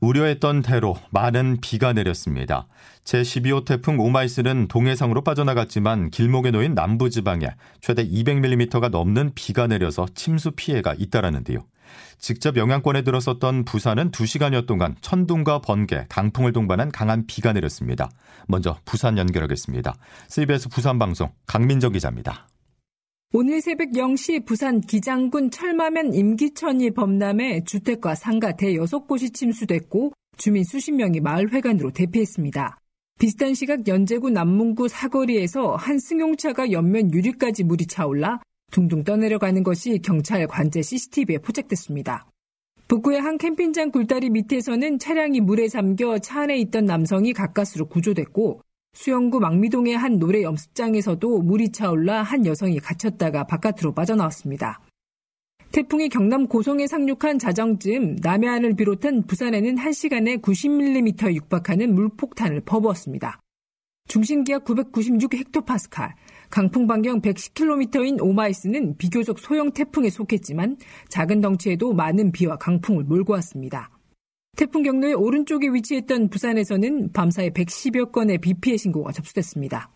우려했던 대로 많은 비가 내렸습니다. 제12호 태풍 오마이스는 동해상으로 빠져나갔지만 길목에 놓인 남부지방에 최대 200mm가 넘는 비가 내려서 침수 피해가 잇따랐는데요. 직접 영향권에 들어섰던 부산은 2시간여 동안 천둥과 번개, 강풍을 동반한 강한 비가 내렸습니다. 먼저 부산 연결하겠습니다. CBS 부산방송 강민정 기자입니다. 오늘 새벽 0시 부산 기장군 철마면 임기천이 범람해 주택과 상가 대 6곳이 침수됐고 주민 수십 명이 마을 회관으로 대피했습니다. 비슷한 시각 연제구 남문구 사거리에서 한 승용차가 옆면 유리까지 물이 차올라 둥둥 떠내려가는 것이 경찰 관제 CCTV에 포착됐습니다. 북구의 한 캠핑장 굴다리 밑에서는 차량이 물에 잠겨 차 안에 있던 남성이 가까스로 구조됐고 수영구 망미동의 한 노래 연습장에서도 물이 차올라 한 여성이 갇혔다가 바깥으로 빠져나왔습니다. 태풍이 경남 고성에 상륙한 자정쯤 남해안을 비롯한 부산에는 1시간에 90mm 육박하는 물폭탄을 퍼부었습니다. 중심기압 996헥토파스칼, 강풍 반경 110km인 오마이스는 비교적 소형 태풍에 속했지만 작은 덩치에도 많은 비와 강풍을 몰고 왔습니다. 태풍 경로의 오른쪽에 위치했던 부산에서는 밤사이 110여 건의 비 피해 신고가 접수됐습니다.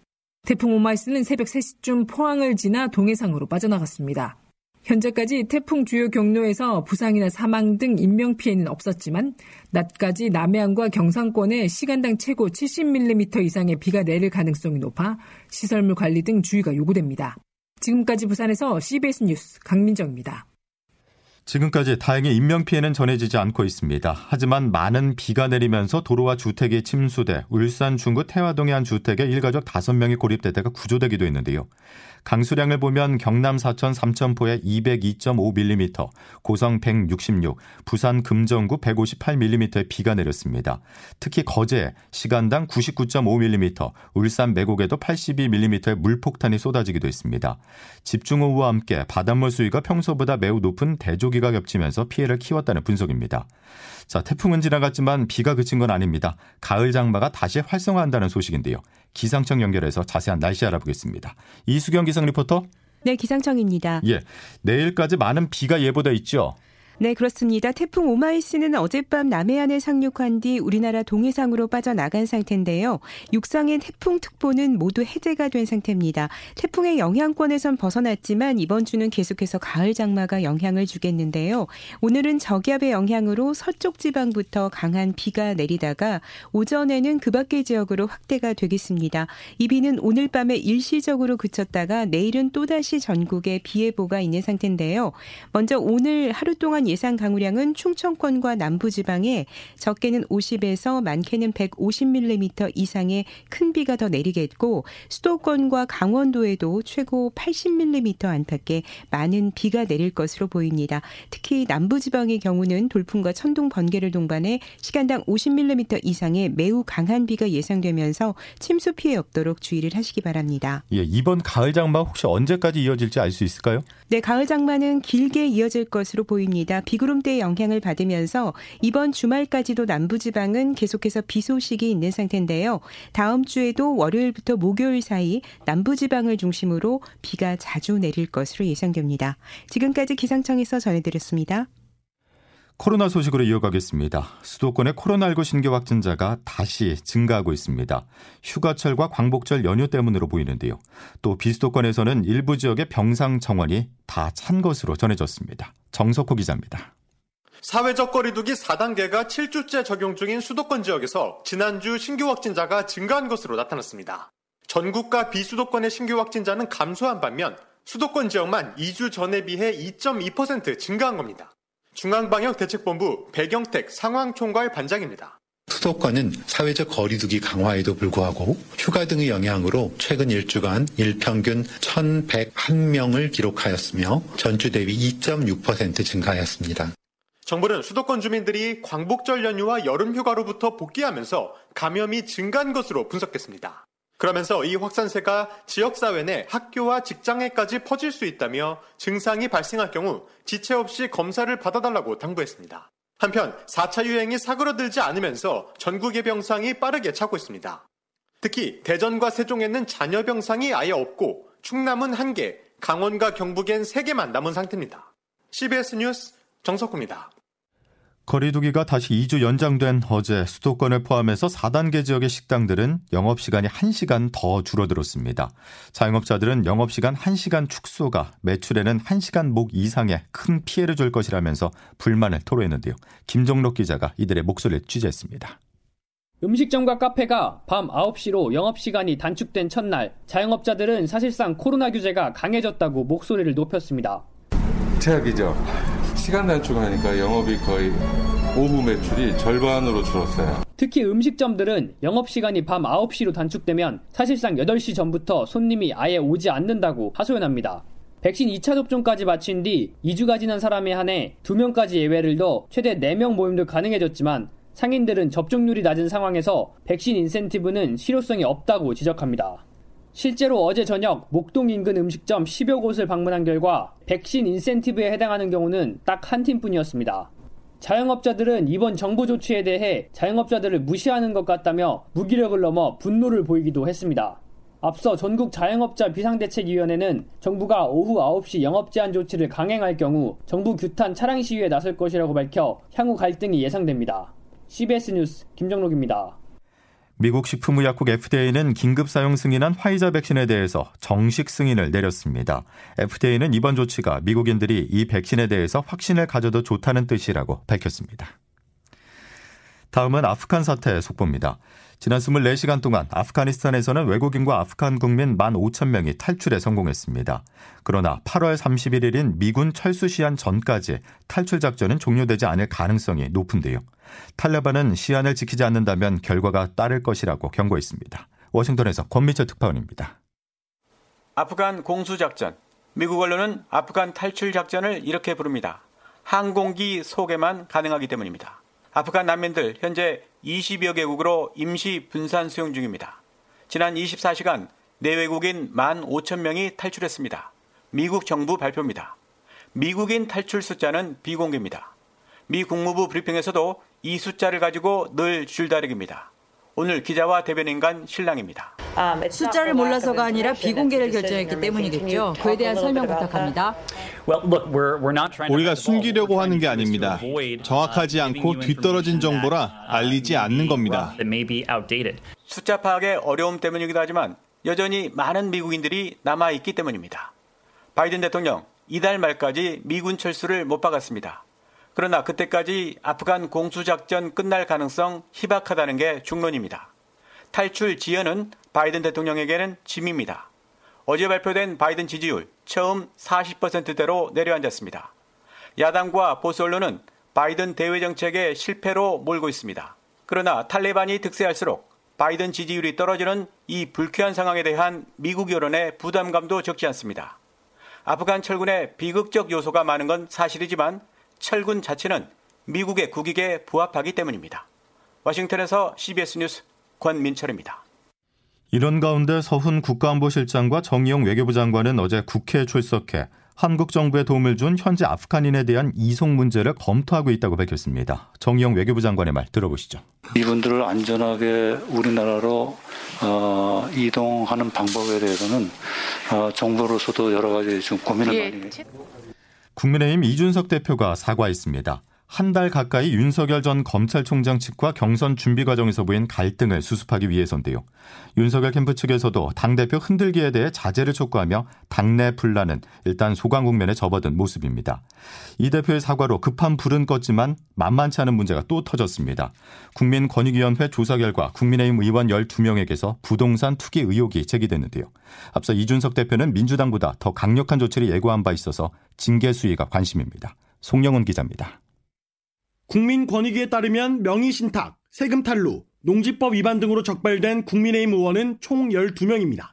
태풍 오마이스는 새벽 3시쯤 포항을 지나 동해상으로 빠져나갔습니다. 현재까지 태풍 주요 경로에서 부상이나 사망 등 인명피해는 없었지만 낮까지 남해안과 경상권에 시간당 최고 70mm 이상의 비가 내릴 가능성이 높아 시설물 관리 등 주의가 요구됩니다. 지금까지 부산에서 CBS 뉴스 강민정입니다. 지금까지 다행히 인명피해는 전해지지 않고 있습니다. 하지만 많은 비가 내리면서 도로와 주택이 침수돼 울산 중구 태화동의 한 주택에 일가족 5명이 고립되다가 구조되기도 했는데요. 강수량을 보면 경남 사천 삼천포에 202.5mm, 고성 166, 부산 금정구 158mm의 비가 내렸습니다. 특히 거제 시간당 99.5mm, 울산 매곡에도 82mm의 물폭탄이 쏟아지기도 했습니다. 집중호우와 함께 바닷물 수위가 평소보다 매우 높은 대조 기가 겹치면서 피해를 키웠다는 분석입니다. 자, 태풍은 지나갔지만 비가 그친 건 아닙니다. 가을 장마가 다시 활성화한다는 소식인데요. 기상청 연결해서 자세한 날씨 알아보겠습니다. 이수경 기상 리포터. 네, 기상청입니다. 예. 내일까지 많은 비가 예보돼 있죠. 네, 그렇습니다. 태풍 오마이스는 어젯밤 남해안에 상륙한 뒤 우리나라 동해상으로 빠져나간 상태인데요. 육상의 태풍특보는 모두 해제가 된 상태입니다. 태풍의 영향권에선 벗어났지만 이번 주는 계속해서 가을 장마가 영향을 주겠는데요. 오늘은 저기압의 영향으로 서쪽 지방부터 강한 비가 내리다가 오전에는 그 밖의 지역으로 확대가 되겠습니다. 이 비는 오늘 밤에 일시적으로 그쳤다가 내일은 또다시 전국에 비 예보가 있는 상태인데요. 먼저 오늘 하루 동안 예상 강우량은 충청권과 남부지방에 적게는 50에서 많게는 150mm 이상의 큰 비가 더 내리겠고 수도권과 강원도에도 최고 80mm 안팎의 많은 비가 내릴 것으로 보입니다. 특히 남부지방의 경우는 돌풍과 천둥 번개를 동반해 시간당 50mm 이상의 매우 강한 비가 예상되면서 침수 피해 없도록 주의를 하시기 바랍니다. 예, 이번 가을 장마 혹시 언제까지 이어질지 알 수 있을까요? 네, 가을 장마는 길게 이어질 것으로 보입니다. 비구름대의 영향을 받으면서 이번 주말까지도 남부지방은 계속해서 비 소식이 있는 상태인데요. 다음 주에도 월요일부터 목요일 사이 남부지방을 중심으로 비가 자주 내릴 것으로 예상됩니다. 지금까지 기상청에서 전해드렸습니다. 코로나 소식으로 이어가겠습니다. 수도권의 코로나19 신규 확진자가 다시 증가하고 있습니다. 휴가철과 광복절 연휴 때문으로 보이는데요. 또 비수도권에서는 일부 지역의 병상 정원이 다 찬 것으로 전해졌습니다. 정석호 기자입니다. 사회적 거리두기 4단계가 7주째 적용 중인 수도권 지역에서 지난주 신규 확진자가 증가한 것으로 나타났습니다. 전국과 비수도권의 신규 확진자는 감소한 반면 수도권 지역만 2주 전에 비해 2.2% 증가한 겁니다. 중앙방역대책본부 배경택 상황총괄 반장입니다. 수도권은 사회적 거리두기 강화에도 불구하고 휴가 등의 영향으로 최근 일주간 일평균 1,101명을 기록하였으며 전주 대비 2.6% 증가하였습니다. 정부는 수도권 주민들이 광복절 연휴와 여름 휴가로부터 복귀하면서 감염이 증가한 것으로 분석했습니다. 그러면서 이 확산세가 지역사회 내 학교와 직장에까지 퍼질 수 있다며 증상이 발생할 경우 지체 없이 검사를 받아달라고 당부했습니다. 한편 4차 유행이 사그러들지 않으면서 전국의 병상이 빠르게 차고 있습니다. 특히 대전과 세종에는 잔여 병상이 아예 없고 충남은 1개, 강원과 경북엔 3개만 남은 상태입니다. CBS 뉴스 정석구입니다. 거리두기가 다시 2주 연장된 어제 수도권을 포함해서 4단계 지역의 식당들은 영업시간이 1시간 더 줄어들었습니다. 자영업자들은 영업시간 1시간 축소가 매출에는 1시간 목 이상의 큰 피해를 줄 것이라면서 불만을 토로했는데요. 김종록 기자가 이들의 목소리를 취재했습니다. 음식점과 카페가 밤 9시로 영업시간이 단축된 첫날 자영업자들은 사실상 코로나 규제가 강해졌다고 목소리를 높였습니다. 최악이죠. 시간 단축하니까 영업이 거의 오후 매출이 절반으로 줄었어요. 특히 음식점들은 영업시간이 밤 9시로 단축되면 사실상 8시 전부터 손님이 아예 오지 않는다고 하소연합니다. 백신 2차 접종까지 마친 뒤 2주가 지난 사람에 한해 2명까지 예외를 둬 최대 4명 모임도 가능해졌지만 상인들은 접종률이 낮은 상황에서 백신 인센티브는 실효성이 없다고 지적합니다. 실제로 어제 저녁 목동 인근 음식점 10여 곳을 방문한 결과 백신 인센티브에 해당하는 경우는 딱 한 팀뿐이었습니다. 자영업자들은 이번 정부 조치에 대해 자영업자들을 무시하는 것 같다며 무기력을 넘어 분노를 보이기도 했습니다. 앞서 전국 자영업자 비상대책위원회는 정부가 오후 9시 영업 제한 조치를 강행할 경우 정부 규탄 차량 시위에 나설 것이라고 밝혀 향후 갈등이 예상됩니다. CBS 뉴스 김정록입니다. 미국 식품의약국 FDA는 긴급 사용 승인한 화이자 백신에 대해서 정식 승인을 내렸습니다. FDA는 이번 조치가 미국인들이 이 백신에 대해서 확신을 가져도 좋다는 뜻이라고 밝혔습니다. 다음은 아프간 사태 속보입니다. 지난 24시간 동안 아프가니스탄에서는 외국인과 아프간 국민 1만 5천 명이 탈출에 성공했습니다. 그러나 8월 31일인 미군 철수 시한 전까지 탈출 작전은 종료되지 않을 가능성이 높은데요. 탈레반은 시한을 지키지 않는다면 결과가 따를 것이라고 경고했습니다. 워싱턴에서 권미철 특파원입니다. 아프간 공수작전. 미국 언론은 아프간 탈출 작전을 이렇게 부릅니다. 항공기 속에만 가능하기 때문입니다. 아프간 난민들 현재 20여 개국으로 임시 분산 수용 중입니다. 지난 24시간 내외국인 1만 5천 명이 탈출했습니다. 미국 정부 발표입니다. 미국인 탈출 숫자는 비공개입니다. 미 국무부 브리핑에서도 이 숫자를 가지고 늘 줄다리기입니다. 오늘 기자와 대변인 간 실랑입니다. 숫자를 몰라서가 아니라 비공개를 결정했기 때문이겠죠. 그에 대한 설명 부탁합니다. 우리가 숨기려고 하는 게 아닙니다. 정확하지 않고 뒤떨어진 정보라 알리지 않는 겁니다. 숫자 파악의 어려움 때문이기도 하지만 여전히 많은 미국인들이 남아 있기 때문입니다. 바이든 대통령 이달 말까지 미군 철수를 못 박았습니다. 그러나 그때까지 아프간 공수작전 끝날 가능성 희박하다는 게 중론입니다. 탈출 지연은 바이든 대통령에게는 짐입니다. 어제 발표된 바이든 지지율 처음 40%대로 내려앉았습니다. 야당과 보수 언론은 바이든 대외 정책의 실패로 몰고 있습니다. 그러나 탈레반이 득세할수록 바이든 지지율이 떨어지는 이 불쾌한 상황에 대한 미국 여론의 부담감도 적지 않습니다. 아프간 철군의 비극적 요소가 많은 건 사실이지만 철군 자체는 미국의 국익에 부합하기 때문입니다. 워싱턴에서 CBS 뉴스 권민철입니다. 이런 가운데 서훈 국가안보실장과 정의용 외교부 장관은 어제 국회에 출석해 한국 정부에 도움을 준 현재 아프간인에 대한 이송 문제를 검토하고 있다고 밝혔습니다. 정의용 외교부 장관의 말 들어보시죠. 이분들을 안전하게 우리나라로 어, 이동하는 방법에 대해서는 어, 정부로서도 여러 가지 좀 고민을 예. 많이 국민의힘 이준석 대표가 사과했습니다. 한 달 가까이 윤석열 전 검찰총장 측과 경선 준비 과정에서 보인 갈등을 수습하기 위해서인데요. 윤석열 캠프 측에서도 당대표 흔들기에 대해 자제를 촉구하며 당내 분란은 일단 소강 국면에 접어든 모습입니다. 이 대표의 사과로 급한 불은 껐지만 만만치 않은 문제가 또 터졌습니다. 국민권익위원회 조사 결과 국민의힘 의원 12명에게서 부동산 투기 의혹이 제기됐는데요. 앞서 이준석 대표는 민주당보다 더 강력한 조치를 예고한 바 있어서 징계 수위가 관심입니다. 송영훈 기자입니다. 국민권익위에 따르면 명의신탁, 세금 탈루, 농지법 위반 등으로 적발된 국민의힘 의원은 총 12명입니다.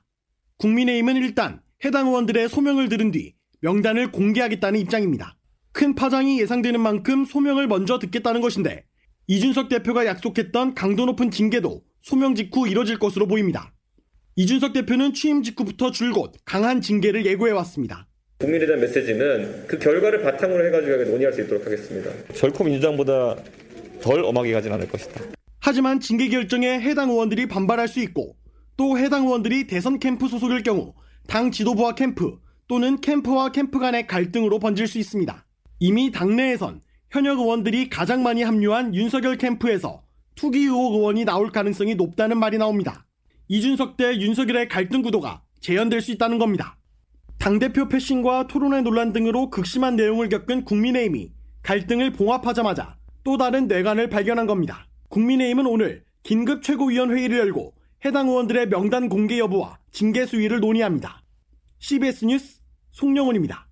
국민의힘은 일단 해당 의원들의 소명을 들은 뒤 명단을 공개하겠다는 입장입니다. 큰 파장이 예상되는 만큼 소명을 먼저 듣겠다는 것인데 이준석 대표가 약속했던 강도 높은 징계도 소명 직후 이뤄질 것으로 보입니다. 이준석 대표는 취임 직후부터 줄곧 강한 징계를 예고해왔습니다. 국민에 대한 메시지는 그 결과를 바탕으로 해가지고 논의할 수 있도록 하겠습니다. 결코 민주당보다 덜 엄하게 가진 않을 것이다. 하지만 징계 결정에 해당 의원들이 반발할 수 있고 또 해당 의원들이 대선 캠프 소속일 경우 당 지도부와 캠프 또는 캠프와 캠프 간의 갈등으로 번질 수 있습니다. 이미 당내에선 현역 의원들이 가장 많이 합류한 윤석열 캠프에서 투기 의혹 의원이 나올 가능성이 높다는 말이 나옵니다. 이준석 대 윤석열의 갈등 구도가 재현될 수 있다는 겁니다. 당대표 패싱과 토론회 논란 등으로 극심한 내용을 겪은 국민의힘이 갈등을 봉합하자마자 또 다른 뇌관을 발견한 겁니다. 국민의힘은 오늘 긴급 최고위원회의를 열고 해당 의원들의 명단 공개 여부와 징계 수위를 논의합니다. CBS 뉴스 송영훈입니다.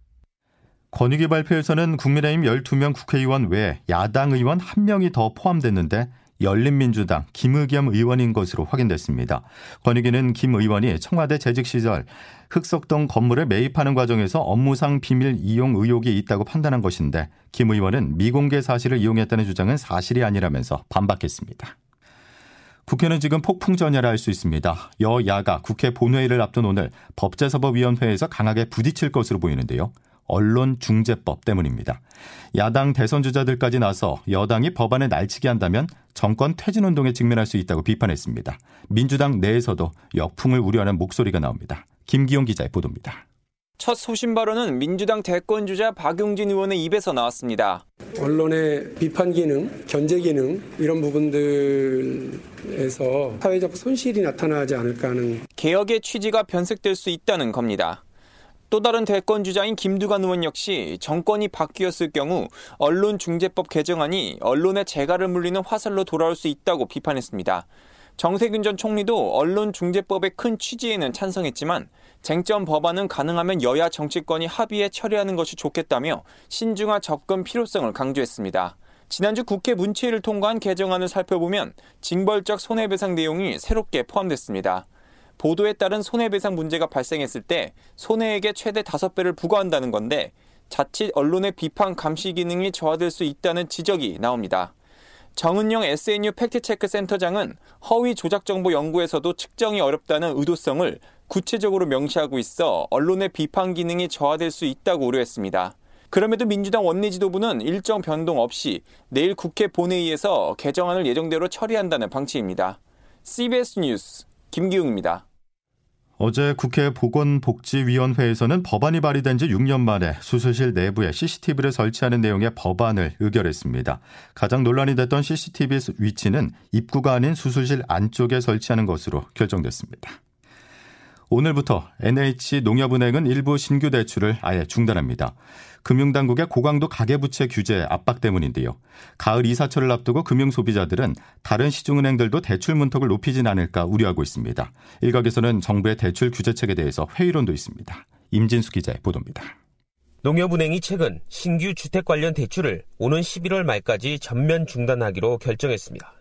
권익위 발표에서는 국민의힘 12명 국회의원 외에 야당 의원 1명이 더 포함됐는데 열린민주당 김의겸 의원인 것으로 확인됐습니다. 권익위는 김 의원이 청와대 재직 시절 흑석동 건물을 매입하는 과정에서 업무상 비밀 이용 의혹이 있다고 판단한 것인데 김 의원은 미공개 사실을 이용했다는 주장은 사실이 아니라면서 반박했습니다. 국회는 지금 폭풍전야를 할 수 있습니다. 여야가 국회 본회의를 앞둔 오늘 법제사법위원회에서 강하게 부딪힐 것으로 보이는데요. 언론중재법 때문입니다. 야당 대선 주자들까지 나서 여당이 법안을 날치게 한다면 정권 퇴진 운동에 직면할 수 있다고 비판했습니다. 민주당 내에서도 역풍을 우려하는 목소리가 나옵니다. 김기용 기자의 보도입니다. 첫 소신 발언은 민주당 대권 주자 박용진 의원의 입에서 나왔습니다. 언론의 비판 기능, 견제 기능 이런 부분들에서 사회적 손실이 나타나지 않을까 하는 개혁의 취지가 변색될 수 있다는 겁니다. 또 다른 대권 주자인 김두관 의원 역시 정권이 바뀌었을 경우 언론중재법 개정안이 언론의 재갈을 물리는 화살로 돌아올 수 있다고 비판했습니다. 정세균 전 총리도 언론중재법의 큰 취지에는 찬성했지만 쟁점 법안은 가능하면 여야 정치권이 합의해 처리하는 것이 좋겠다며 신중한 접근 필요성을 강조했습니다. 지난주 국회 문체위를 통과한 개정안을 살펴보면 징벌적 손해배상 내용이 새롭게 포함됐습니다. 보도에 따른 손해배상 문제가 발생했을 때 손해액의 최대 5배를 부과한다는 건데 자칫 언론의 비판 감시 기능이 저하될 수 있다는 지적이 나옵니다. 정은영 SNU 팩트체크 센터장은 허위 조작 정보 연구에서도 측정이 어렵다는 의도성을 구체적으로 명시하고 있어 언론의 비판 기능이 저하될 수 있다고 우려했습니다. 그럼에도 민주당 원내 지도부는 일정 변동 없이 내일 국회 본회의에서 개정안을 예정대로 처리한다는 방침입니다. CBS 뉴스 김기웅입니다. 어제 국회 보건복지위원회에서는 법안이 발의된 지 6년 만에 수술실 내부에 CCTV를 설치하는 내용의 법안을 의결했습니다. 가장 논란이 됐던 CCTV 위치는 입구가 아닌 수술실 안쪽에 설치하는 것으로 결정됐습니다. 오늘부터 NH 농협은행은 일부 신규 대출을 아예 중단합니다. 금융당국의 고강도 가계부채 규제 압박 때문인데요. 가을 이사철을 앞두고 금융소비자들은 다른 시중은행들도 대출 문턱을 높이진 않을까 우려하고 있습니다. 일각에서는 정부의 대출 규제책에 대해서 회의론도 있습니다. 임진수 기자의 보도입니다. 농협은행이 최근 신규 주택 관련 대출을 오는 11월 말까지 전면 중단하기로 결정했습니다.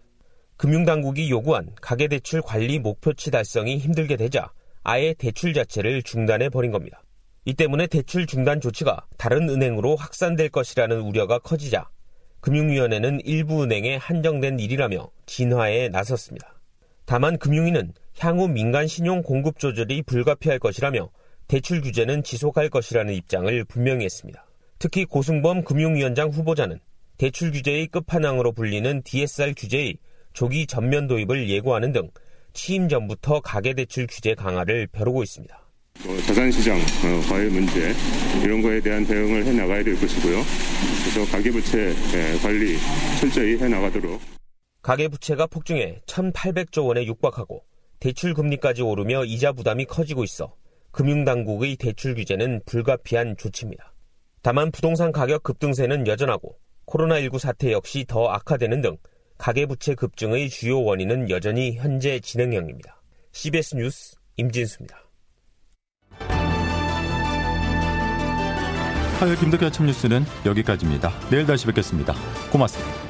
금융당국이 요구한 가계대출 관리 목표치 달성이 힘들게 되자 아예 대출 자체를 중단해 버린 겁니다. 이 때문에 대출 중단 조치가 다른 은행으로 확산될 것이라는 우려가 커지자 금융위원회는 일부 은행에 한정된 일이라며 진화에 나섰습니다. 다만 금융위는 향후 민간 신용 공급 조절이 불가피할 것이라며 대출 규제는 지속할 것이라는 입장을 분명히 했습니다. 특히 고승범 금융위원장 후보자는 대출 규제의 끝판왕으로 불리는 DSR 규제의 조기 전면 도입을 예고하는 등 취임 전부터 가계대출 규제 강화를 벼르고 있습니다. 뭐 자산시장 어, 과열 문제 이런 거에 대한 대응을 해 나가야 될 것이고요. 그래서 가계부채 예, 관리 철저히 해 나가도록. 가계부채가 폭증해 1,800조 원에 육박하고 대출 금리까지 오르며 이자 부담이 커지고 있어 금융당국의 대출 규제는 불가피한 조치입니다. 다만 부동산 가격 급등세는 여전하고 코로나19 사태 역시 더 악화되는 등 가계부채 급증의 주요 원인은 여전히 현재 진행형입니다. CBS 뉴스 임진수입니다. 화요일 김덕기 아침 뉴스는 여기까지입니다. 내일 다시 뵙겠습니다. 고맙습니다.